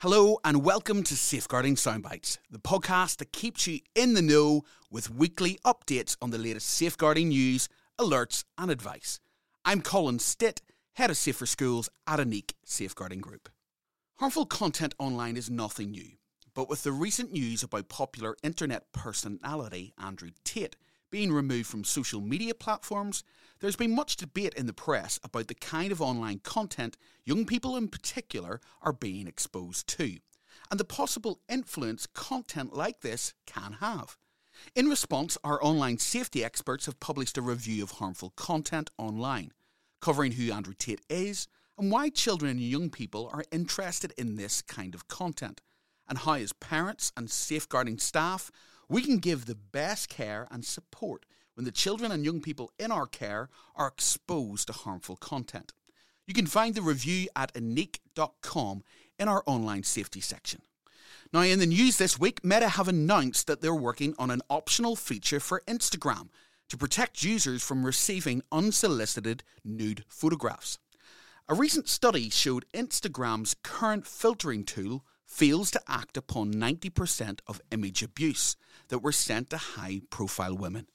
Hello and welcome to Safeguarding Soundbites, the podcast that keeps you in the know with weekly updates on the latest safeguarding news, alerts, and advice. I'm Colin Stitt, Head of Safer Schools at Ineqe Safeguarding Group. Harmful content online is nothing new, but with the recent news about popular internet personality Andrew Tate being removed from social media platforms, there's been much debate in the press about the kind of online content young people in particular are being exposed to, and the possible influence content like this can have. In response, our online safety experts have published a review of harmful content online, covering who Andrew Tate is and why children and young people are interested in this kind of content, and how, as parents and safeguarding staff, we can give the best care and support when the children and young people in our care are exposed to harmful content. You can find the review at ineqe.com in our online safety section. Now, in the news this week, Meta have announced that they're working on an optional feature for Instagram to protect users from receiving unsolicited nude photographs. A recent study showed Instagram's current filtering tool fails to act upon 90% of image abuse that were sent to high profile women.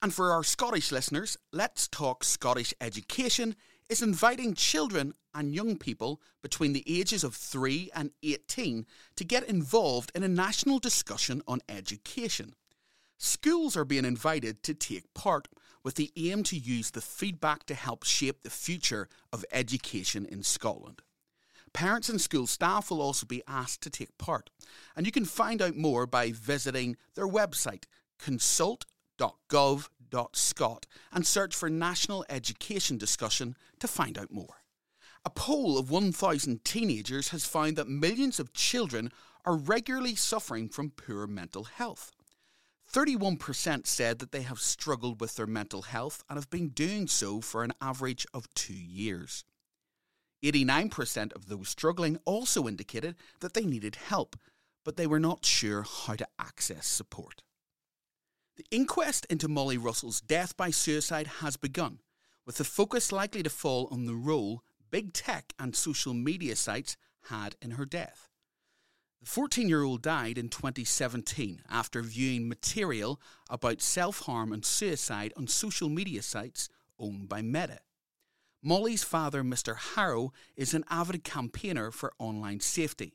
And for our Scottish listeners, Let's Talk Scottish Education is inviting children and young people between the ages of 3 and 18 to get involved in a national discussion on education. Schools are being invited to take part with the aim to use the feedback to help shape the future of education in Scotland. Parents and school staff will also be asked to take part, and you can find out more by visiting their website, consult.gov.scot, and search for National Education Discussion to find out more. A poll of 1,000 teenagers has found that millions of children are regularly suffering from poor mental health. 31% said that they have struggled with their mental health and have been doing so for an average of two years. 89% of those struggling also indicated that they needed help, but they were not sure how to access support. The inquest into Molly Russell's death by suicide has begun, with the focus likely to fall on the role big tech and social media sites had in her death. The 14 year old died in 2017 after viewing material about self harm and suicide on social media sites owned by Meta. Molly's father, Mr. Harrow, is an avid campaigner for online safety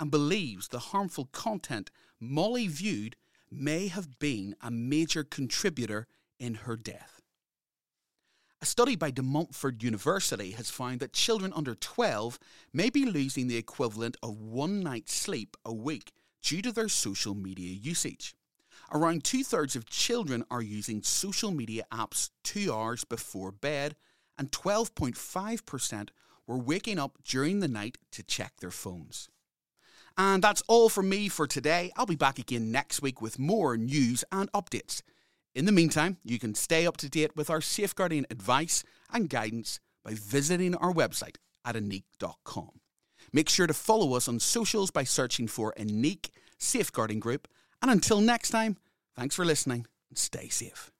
and believes the harmful content Molly viewed may have been a major contributor in her death. A study by De Montfort University has found that children under 12 may be losing the equivalent of one night's sleep a week due to their social media usage. Around two thirds of children are using social media apps two hours before bed and 12.5% were waking up during the night to check their phones. And that's all from me for today. I'll be back again next week with more news and updates. In the meantime, you can stay up to date with our safeguarding advice and guidance by visiting our website at ineqe.com. Make sure to follow us on socials by searching for Ineqe Safeguarding Group. And until next time, thanks for listening and stay safe.